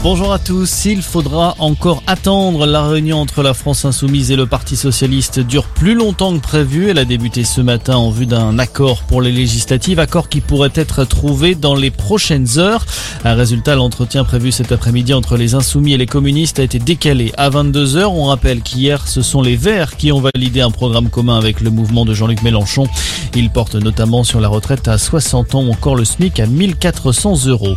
Bonjour à tous. Il faudra encore attendre. La réunion entre la France Insoumise et le Parti Socialiste dure plus longtemps que prévu. Elle a débuté ce matin en vue d'un accord pour les législatives, accord qui pourrait être trouvé dans les prochaines heures. Un résultat, l'entretien prévu cet après-midi entre les Insoumis et les communistes a été décalé à 22h. On rappelle qu'hier, ce sont les Verts qui ont validé un programme commun avec le mouvement de Jean-Luc Mélenchon. Il porte notamment sur la retraite à 60 ans encore le SMIC à 1400 euros.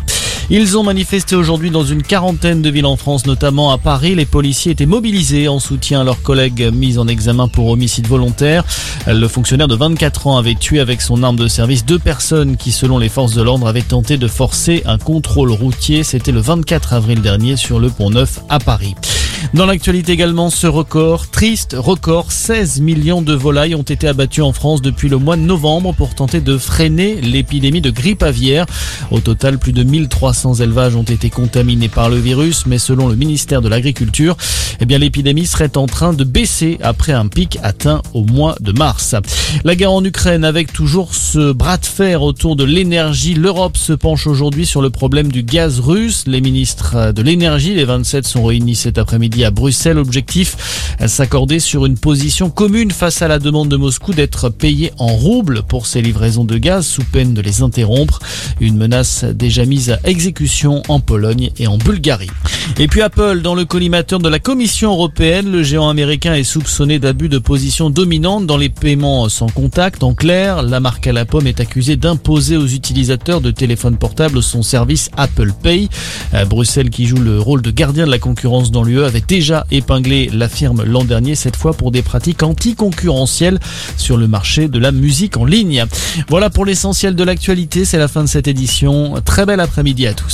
Ils ont manifesté aujourd'hui dans une quarantaine de villes en France, notamment à Paris. Les policiers étaient mobilisés en soutien à leurs collègues mis en examen pour homicide volontaire. Le fonctionnaire de 24 ans avait tué avec son arme de service deux personnes qui, selon les forces de l'ordre, avaient tenté de forcer un contrôle routier. C'était le 24 avril dernier sur le pont Neuf à Paris. Dans l'actualité également, ce record, triste record, 16 millions de volailles ont été abattues en France depuis le mois de novembre pour tenter de freiner l'épidémie de grippe aviaire. Au total, plus de 1300 élevages ont été contaminés par le virus, mais selon le ministère de l'Agriculture, eh bien, l'épidémie serait en train de baisser après un pic atteint au mois de mars. La guerre en Ukraine avec toujours ce bras de fer autour de l'énergie. L'Europe se penche aujourd'hui sur le problème du gaz russe. Les ministres de l'énergie, les 27 sont réunis cet après-midi à Bruxelles. Objectif, s'accorder sur une position commune face à la demande de Moscou d'être payé en roubles pour ses livraisons de gaz sous peine de les interrompre. Une menace déjà mise à exécution en Pologne et en Bulgarie. Et puis Apple, dans le collimateur de la Commission européenne, le géant américain est soupçonné d'abus de position dominante dans les paiements sans contact. En clair, la marque à la pomme est accusée d'imposer aux utilisateurs de téléphones portables son service Apple Pay. Bruxelles, qui joue le rôle de gardien de la concurrence dans l'UE, déjà épinglé la firme l'an dernier, cette fois pour des pratiques anticoncurrentielles sur le marché de la musique en ligne. Voilà pour l'essentiel de l'actualité, c'est la fin de cette édition. Très bel après-midi à tous.